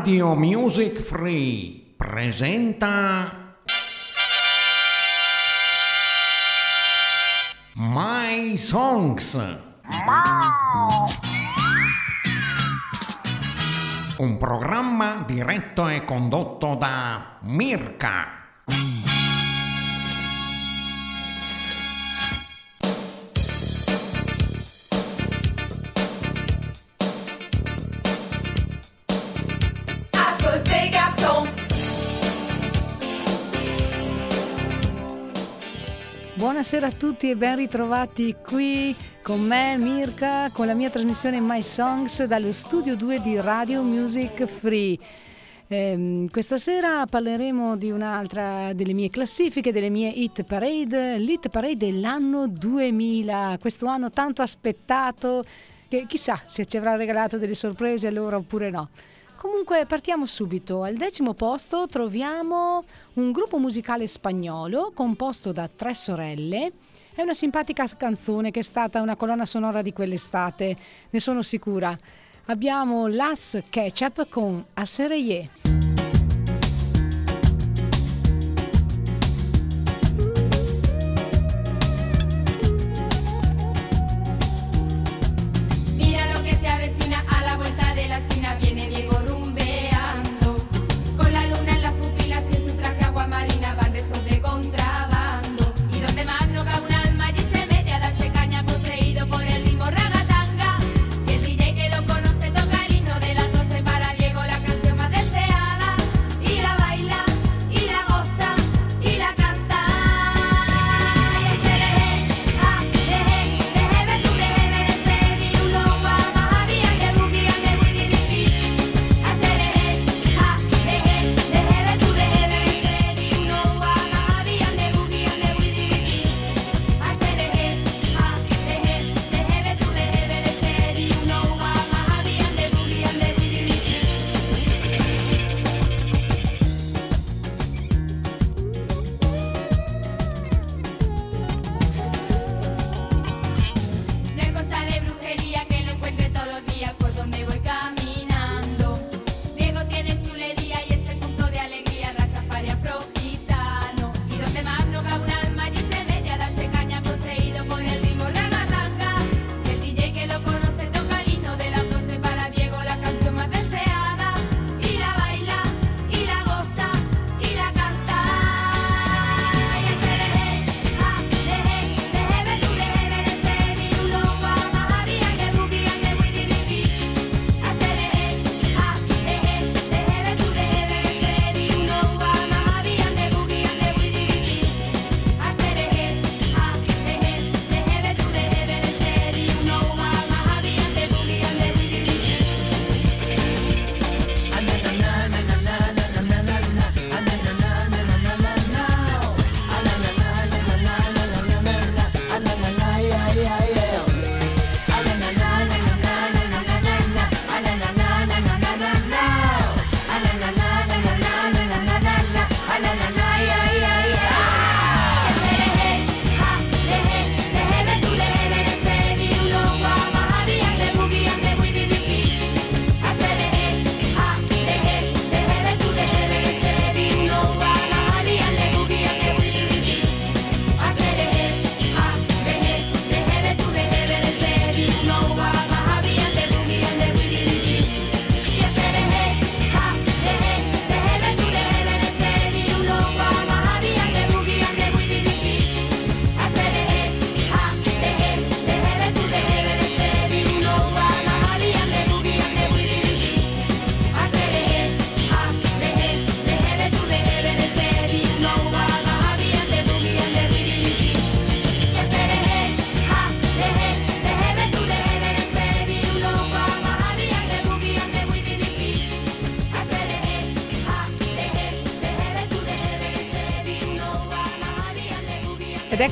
Radio Music Free presenta My Songs. Un programma diretto e condotto da Mirka. Buonasera a tutti e ben ritrovati qui con me Mirka con la mia trasmissione My Songs dallo studio 2 di Radio Music Free. Ehm, questa sera parleremo di un'altra delle mie classifiche, delle mie hit parade, l'hit parade dell'anno 2000, questo anno tanto aspettato che chissà se ci avrà regalato delle sorprese allora oppure no. Comunque partiamo subito. Al decimo posto troviamo un gruppo musicale spagnolo composto da tre sorelle. È una simpatica canzone che è stata una colonna sonora di quell'estate, ne sono sicura. Abbiamo Las Ketchup con Asereye.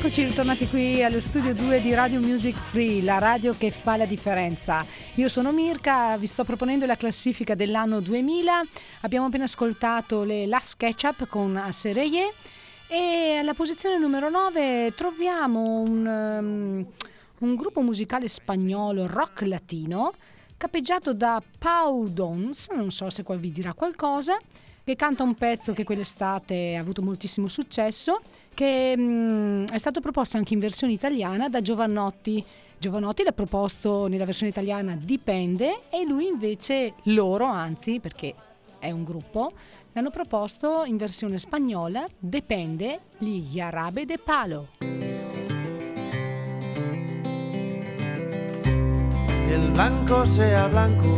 Eccoci ritornati qui allo studio 2 di Radio Music Free, la radio che fa la differenza. Io sono Mirka, vi sto proponendo la classifica dell'anno 2000. Abbiamo appena ascoltato le Last Ketchup con Asereye e alla posizione numero 9 troviamo un, um, un gruppo musicale spagnolo rock latino capeggiato da Pau Dons, non so se qua vi dirà qualcosa, che canta un pezzo che quell'estate ha avuto moltissimo successo, che mh, è stato proposto anche in versione italiana da Giovannotti. Giovanotti l'ha proposto nella versione italiana Dipende e lui invece, loro anzi, perché è un gruppo, l'hanno proposto in versione spagnola Depende gli Yarabe de Palo. Que el blanco sea blanco,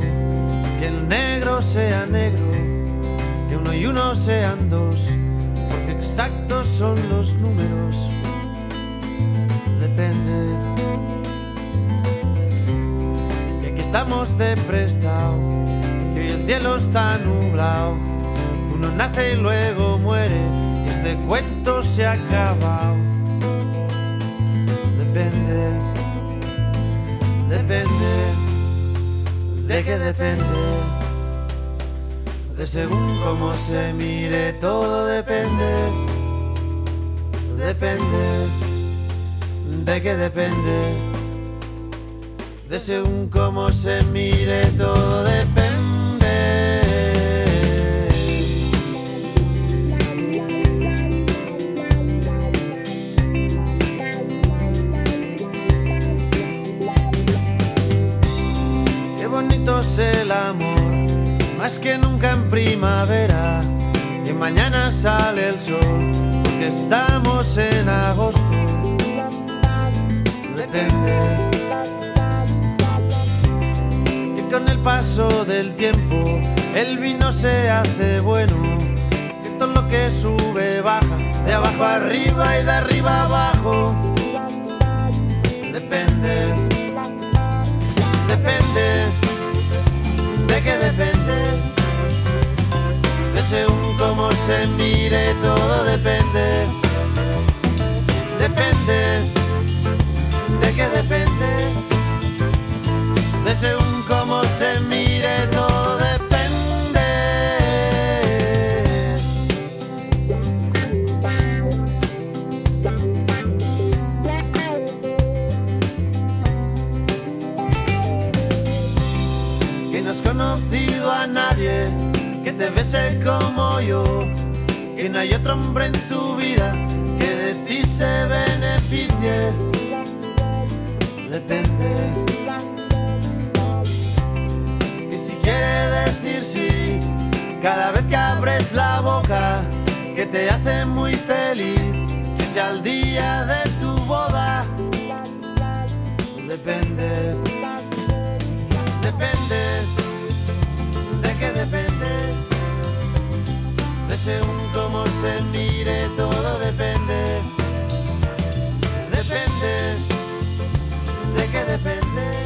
que el negro sea negro, que uno y uno sean dos, exactos son los números. Depende. Que aquí estamos de prestado, que hoy el cielo está nublado. Uno nace y luego muere, y este cuento se ha acabado. Depende depende, de qué depende, de según cómo se mire, todo depende, depende, de qué depende, de según cómo se mire, todo depende. Más que nunca en primavera, y mañana sale el sol, porque estamos en agosto. Depende que con el paso del tiempo el vino se hace bueno, que todo lo que sube baja, de abajo arriba y de arriba abajo. Depende, depende de qué depende, de según cómo se mire, todo depende, depende, de qué depende, de según bese como yo, que no hay otro hombre en tu vida que de ti se beneficie. Depende. Y si quiere decir sí, cada vez que abres la boca, que te hace muy feliz, que sea el día de tu boda. Depende. Depende. ¿De qué depende? Según cómo se mire, todo depende. Depende. ¿De qué depende?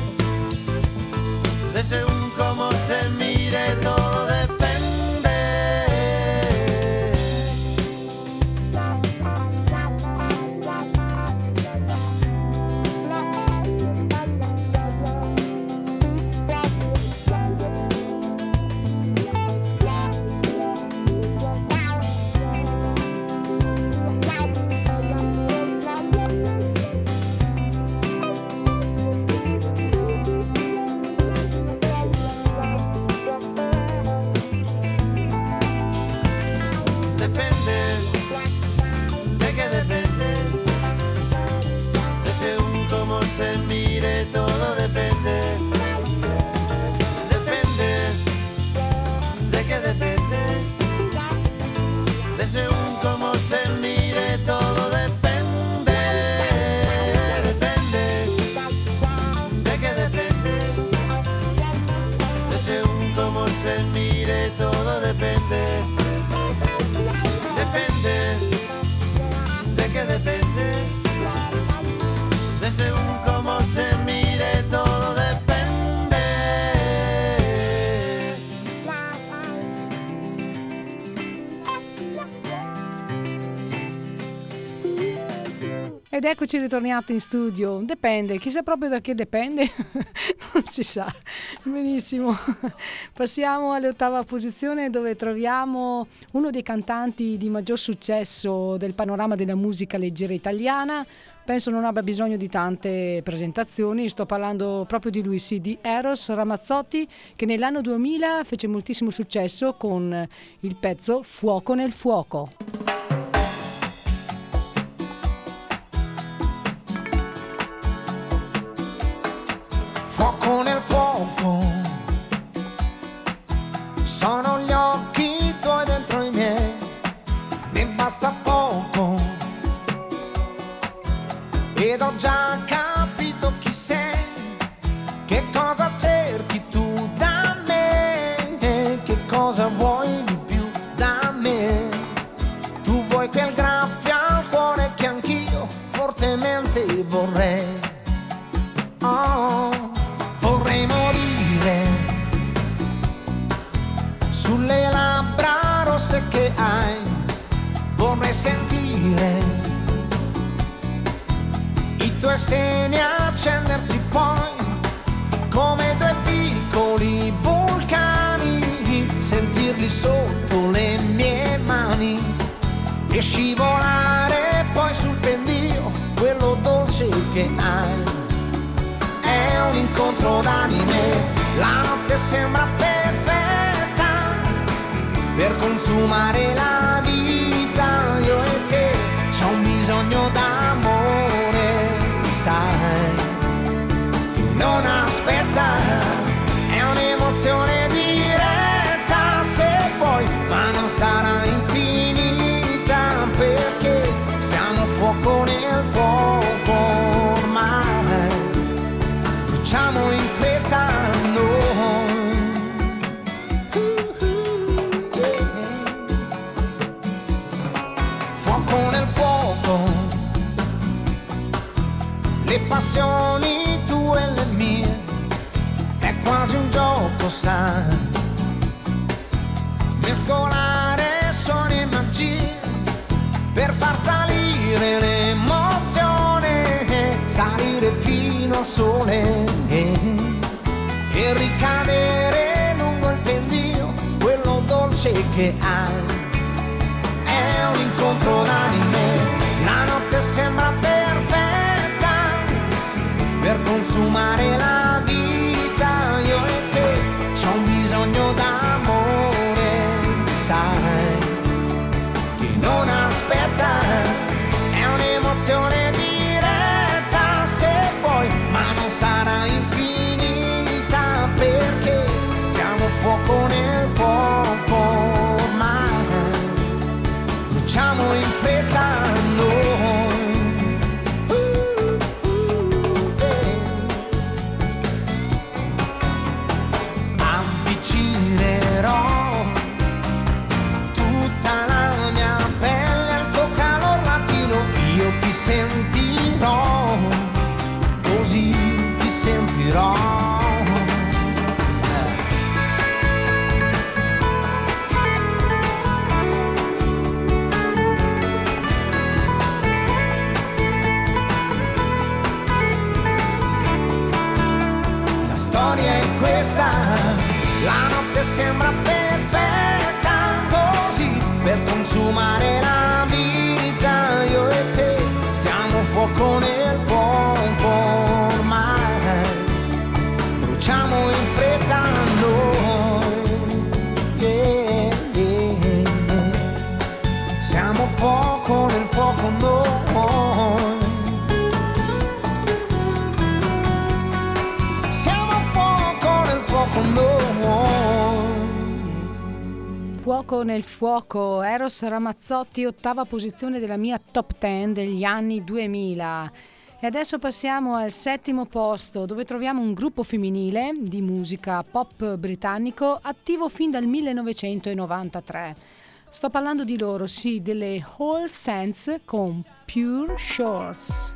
De según cómo se mire, todo. Depende. Ed eccoci ritornati in studio. Dipende, chissà proprio da che dipende, non si sa. Benissimo. Passiamo all'ottava posizione dove troviamo uno dei cantanti di maggior successo del panorama della musica leggera italiana. Penso non abbia bisogno di tante presentazioni, sto parlando proprio di lui, sì, di Eros Ramazzotti che nell'anno 2000 fece moltissimo successo con il pezzo Fuoco nel fuoco. sentirò, così ti sentirò. la notte sembra perfetta così per consumare Fuoco nel fuoco, Eros Ramazzotti, ottava posizione della mia top 10 degli anni 2000. E adesso passiamo al settimo posto, dove troviamo un gruppo femminile di musica pop britannico attivo fin dal 1993. Sto parlando di loro, sì, delle Whole Sense con Pure Shorts.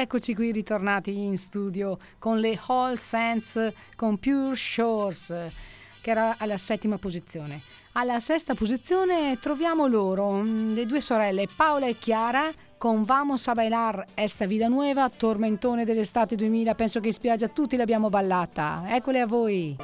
eccoci qui ritornati in studio con le Hall Sands con Pure Shores, che era alla settima posizione. Alla sesta posizione troviamo loro, mm, le due sorelle Paola e Chiara con Vamos a bailar esta vida nueva, tormentone dell'estate 2000, penso che in spiaggia tutti l'abbiamo ballata. Eccole a voi.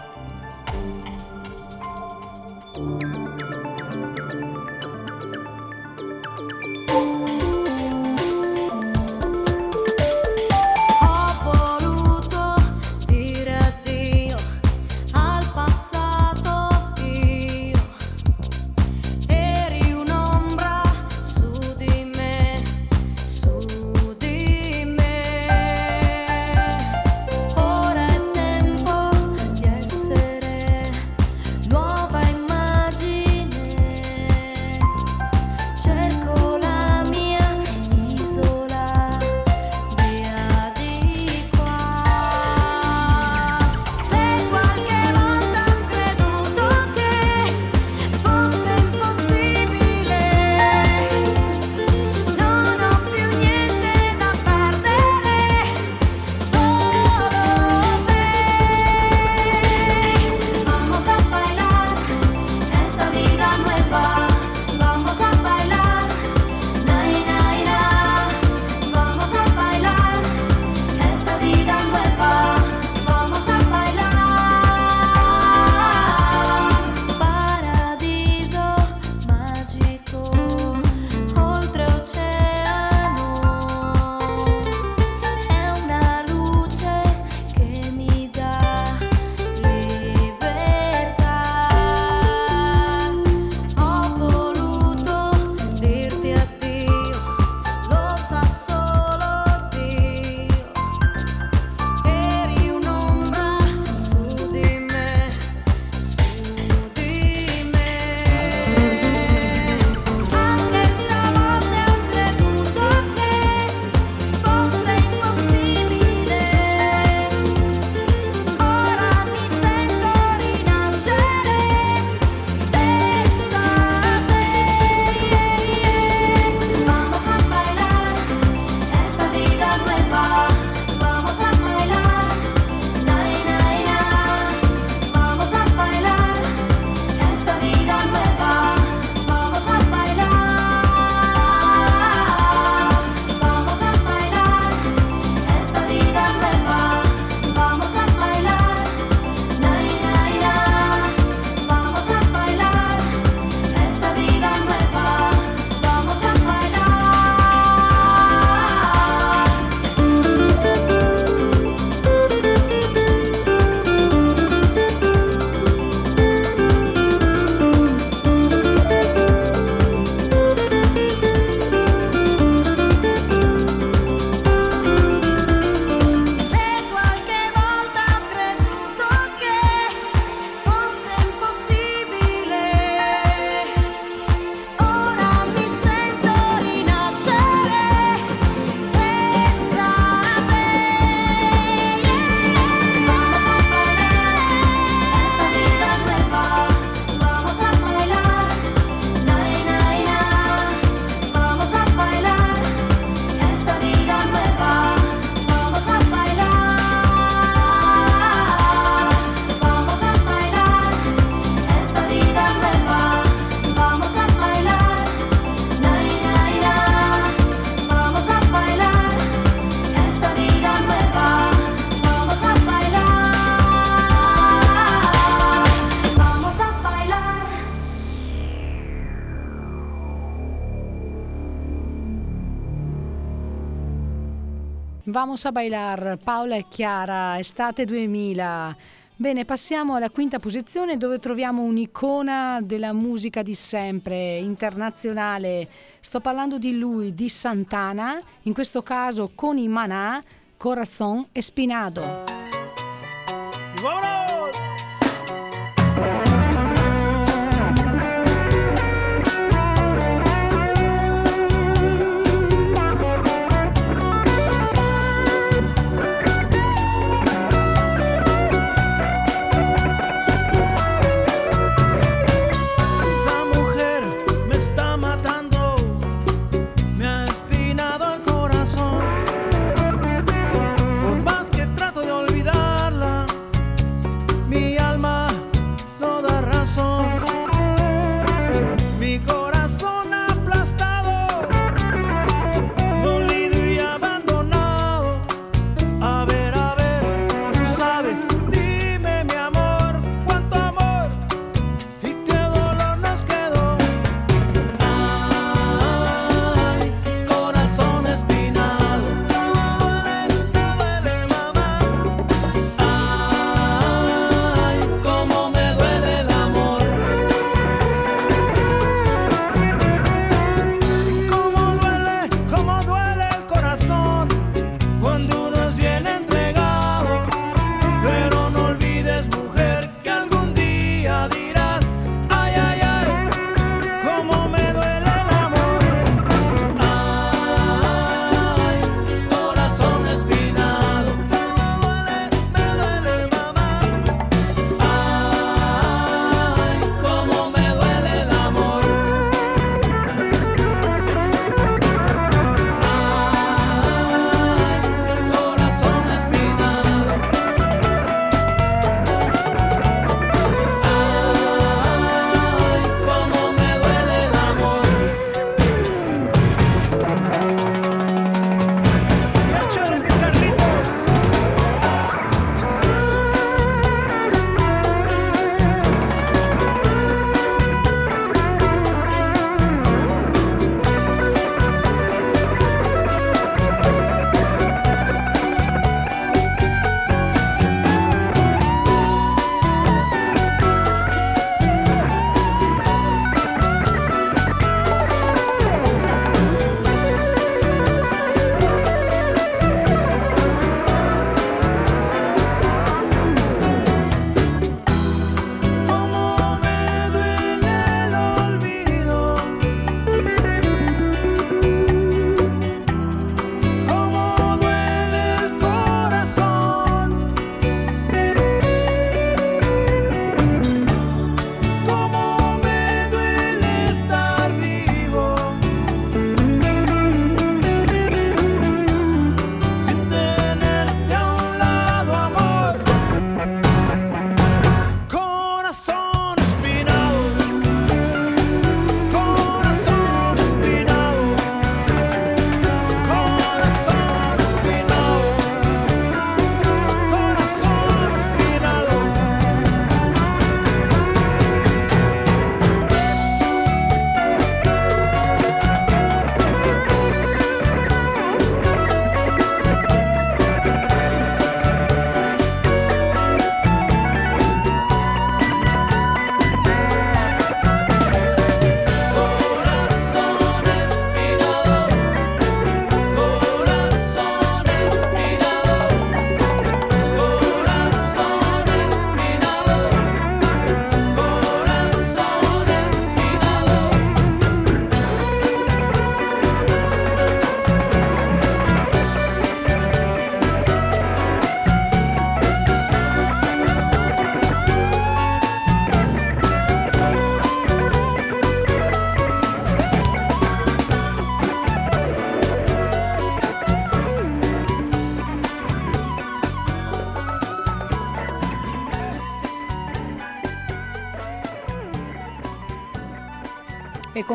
Vamos a bailar, Paola e Chiara, estate 2000. Bene, passiamo alla quinta posizione dove troviamo un'icona della musica di sempre, internazionale. Sto parlando di lui, di Santana, in questo caso con i Manà, Corazon Espinado. ¡Vámonos!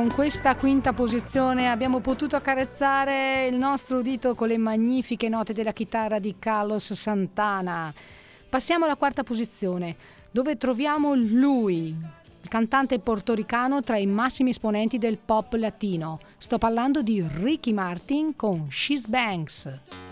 Con questa quinta posizione abbiamo potuto accarezzare il nostro udito con le magnifiche note della chitarra di Carlos Santana. Passiamo alla quarta posizione, dove troviamo lui, il cantante portoricano tra i massimi esponenti del pop latino. Sto parlando di Ricky Martin con She's Banks.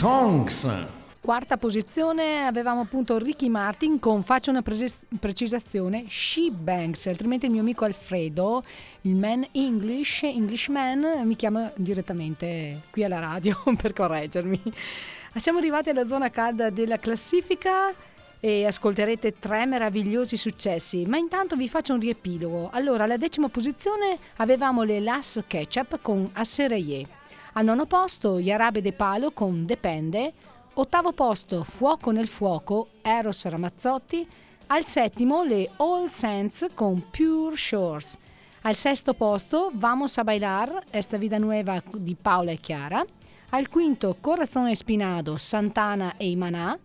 Songs. Quarta posizione avevamo appunto Ricky Martin con faccio una prese- precisazione She Banks, altrimenti il mio amico Alfredo, il man English, Englishman, mi chiama direttamente qui alla radio per correggermi. Siamo arrivati alla zona calda della classifica e ascolterete tre meravigliosi successi, ma intanto vi faccio un riepilogo. Allora, alla decima posizione avevamo le Las Ketchup con Assereye. Al nono posto gli Arabe De Palo con Depende. Ottavo posto Fuoco nel fuoco, Eros Ramazzotti. Al settimo le All Saints con Pure Shores. Al sesto posto Vamos a bailar, Esta vida nueva di Paola e Chiara. Al quinto Corazon Espinado, Santana e Imanà.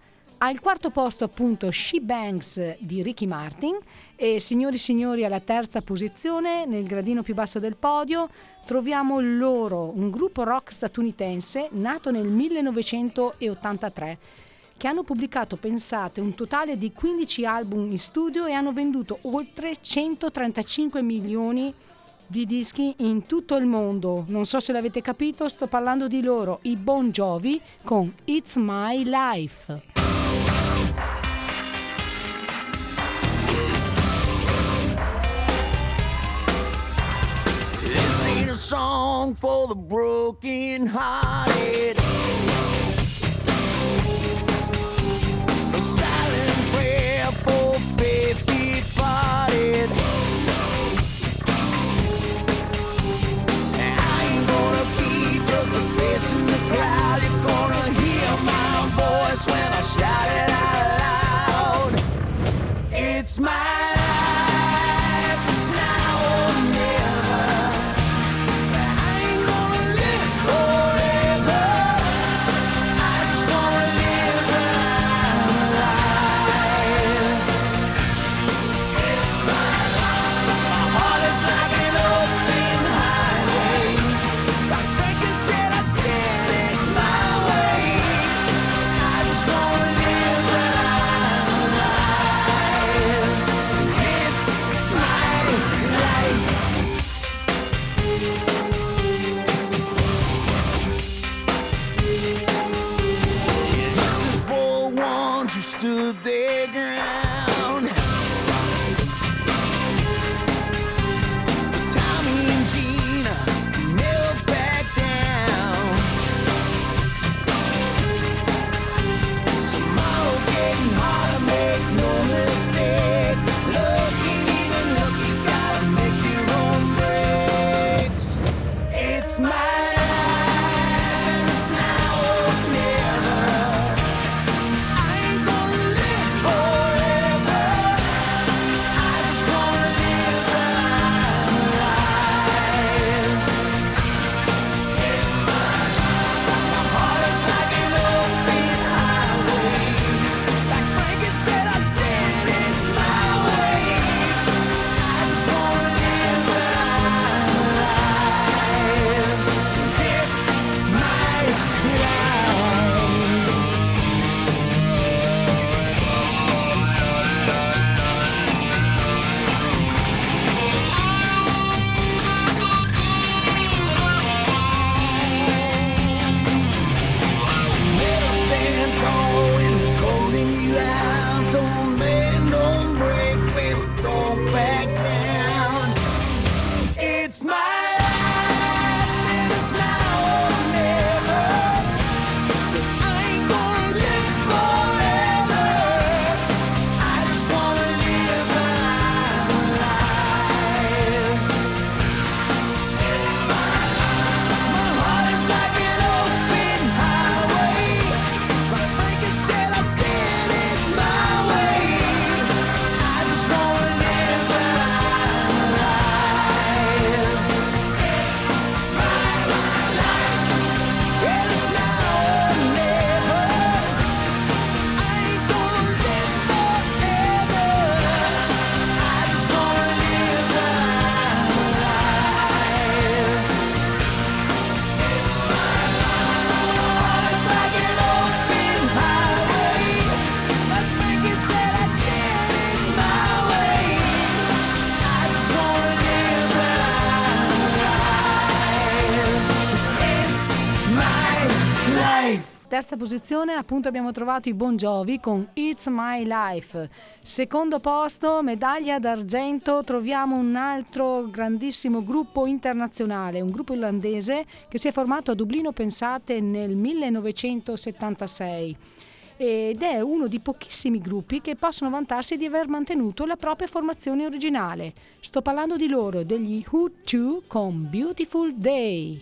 Al quarto posto appunto She Banks di Ricky Martin e signori e signori alla terza posizione nel gradino più basso del podio troviamo loro, un gruppo rock statunitense nato nel 1983 che hanno pubblicato, pensate, un totale di 15 album in studio e hanno venduto oltre 135 milioni di dischi in tutto il mondo. Non so se l'avete capito, sto parlando di loro, i Bon Jovi con It's My Life. A song for the broken hearted. posizione appunto abbiamo trovato i Bon Jovi con It's My Life. Secondo posto, medaglia d'argento, troviamo un altro grandissimo gruppo internazionale, un gruppo irlandese che si è formato a Dublino, pensate, nel 1976 ed è uno di pochissimi gruppi che possono vantarsi di aver mantenuto la propria formazione originale. Sto parlando di loro, degli Who 2 con Beautiful Day.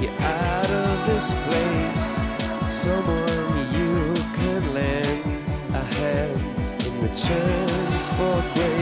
you out of this place. Someone you could lend a hand in return for grace.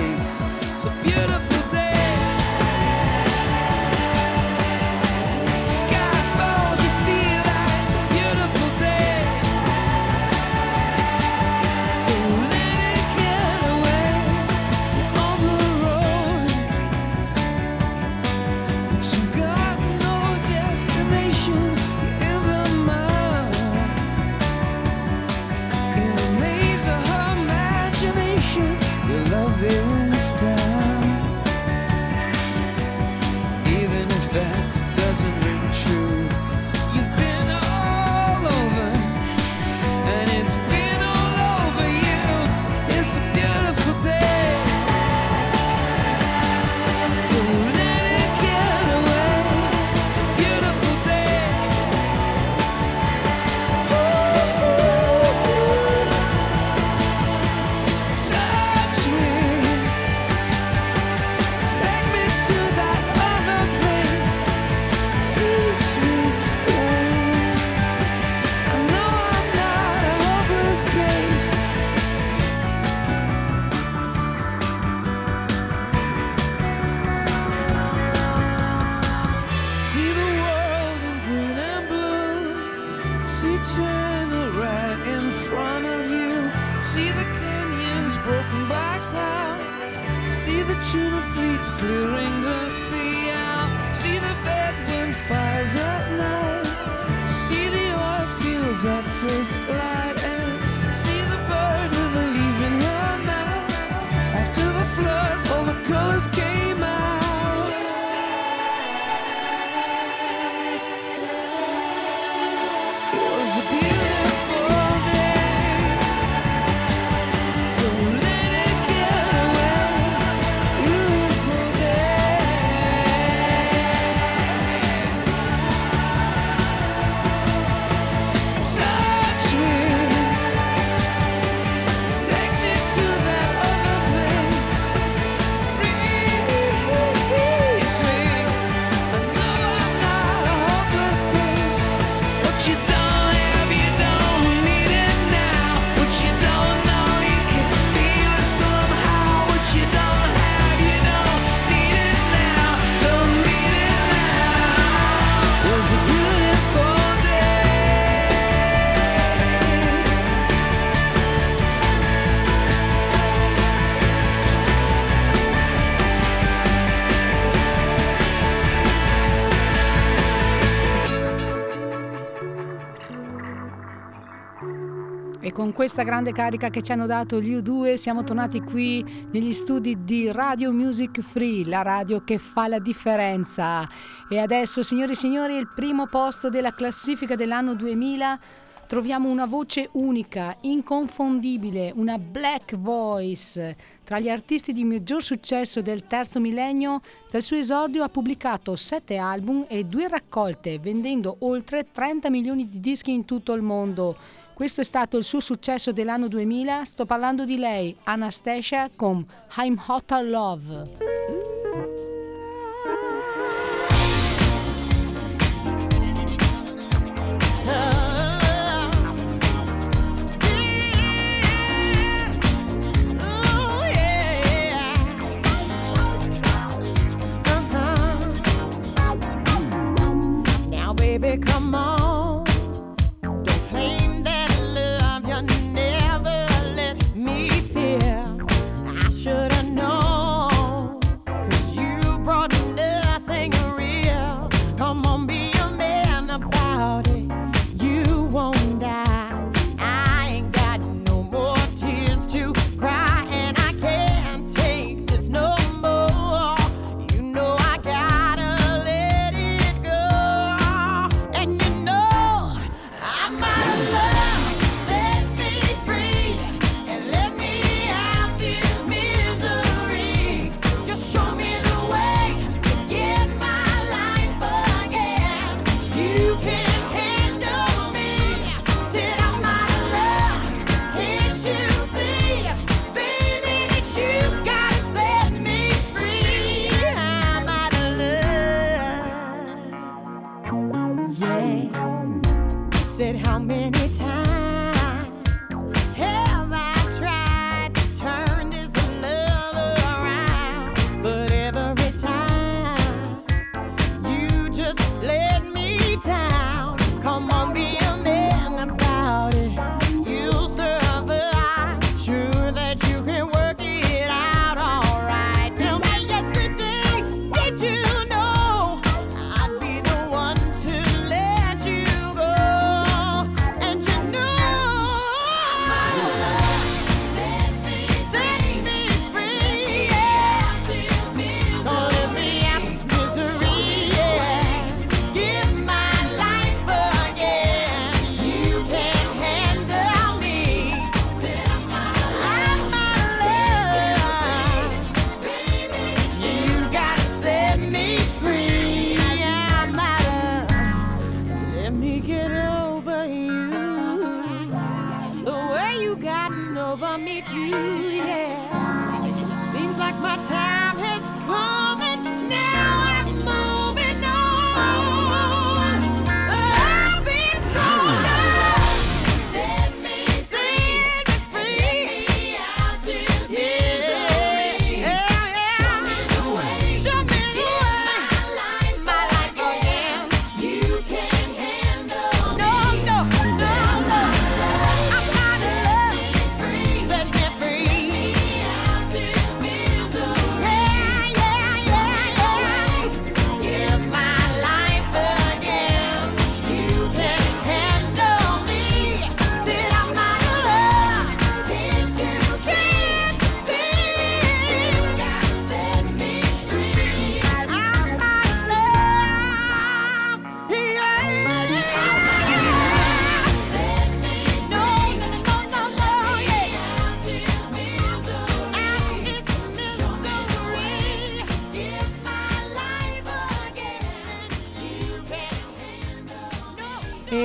con questa grande carica che ci hanno dato gli U2 siamo tornati qui negli studi di Radio Music Free, la radio che fa la differenza. E adesso, signori e signori, il primo posto della classifica dell'anno 2000 troviamo una voce unica, inconfondibile, una black voice. Tra gli artisti di maggior successo del terzo millennio, dal suo esordio ha pubblicato sette album e due raccolte, vendendo oltre 30 milioni di dischi in tutto il mondo. Questo è stato il suo successo dell'anno 2000, sto parlando di lei, Anastasia con I'm Hotter Love. baby, come on.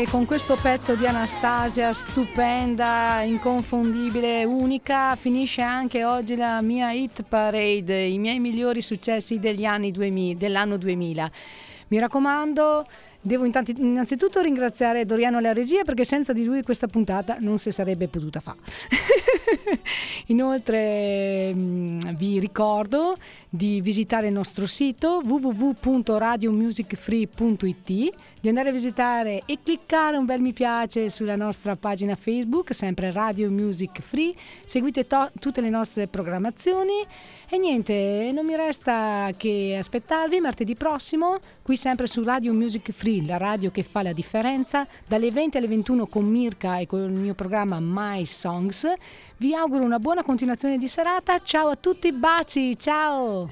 Con questo pezzo di Anastasia stupenda, inconfondibile, unica, finisce anche oggi la mia hit parade, i miei migliori successi degli anni 2000, dell'anno 2000. Mi raccomando, devo intanto- innanzitutto ringraziare Doriano alla regia perché senza di lui questa puntata non si sarebbe potuta fare. Inoltre mh, vi ricordo di visitare il nostro sito www.radiomusicfree.it, di andare a visitare e cliccare un bel mi piace sulla nostra pagina Facebook, sempre Radio Music Free, seguite to- tutte le nostre programmazioni. E niente, non mi resta che aspettarvi martedì prossimo, qui sempre su Radio Music Free, la radio che fa la differenza, dalle 20 alle 21 con Mirka e con il mio programma My Songs. Vi auguro una buona continuazione di serata, ciao a tutti, baci, ciao!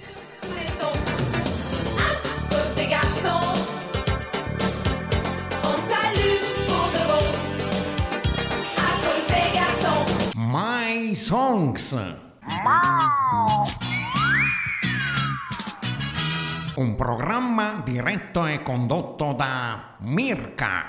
My Songs. Un programma diretto e condotto da Mirka.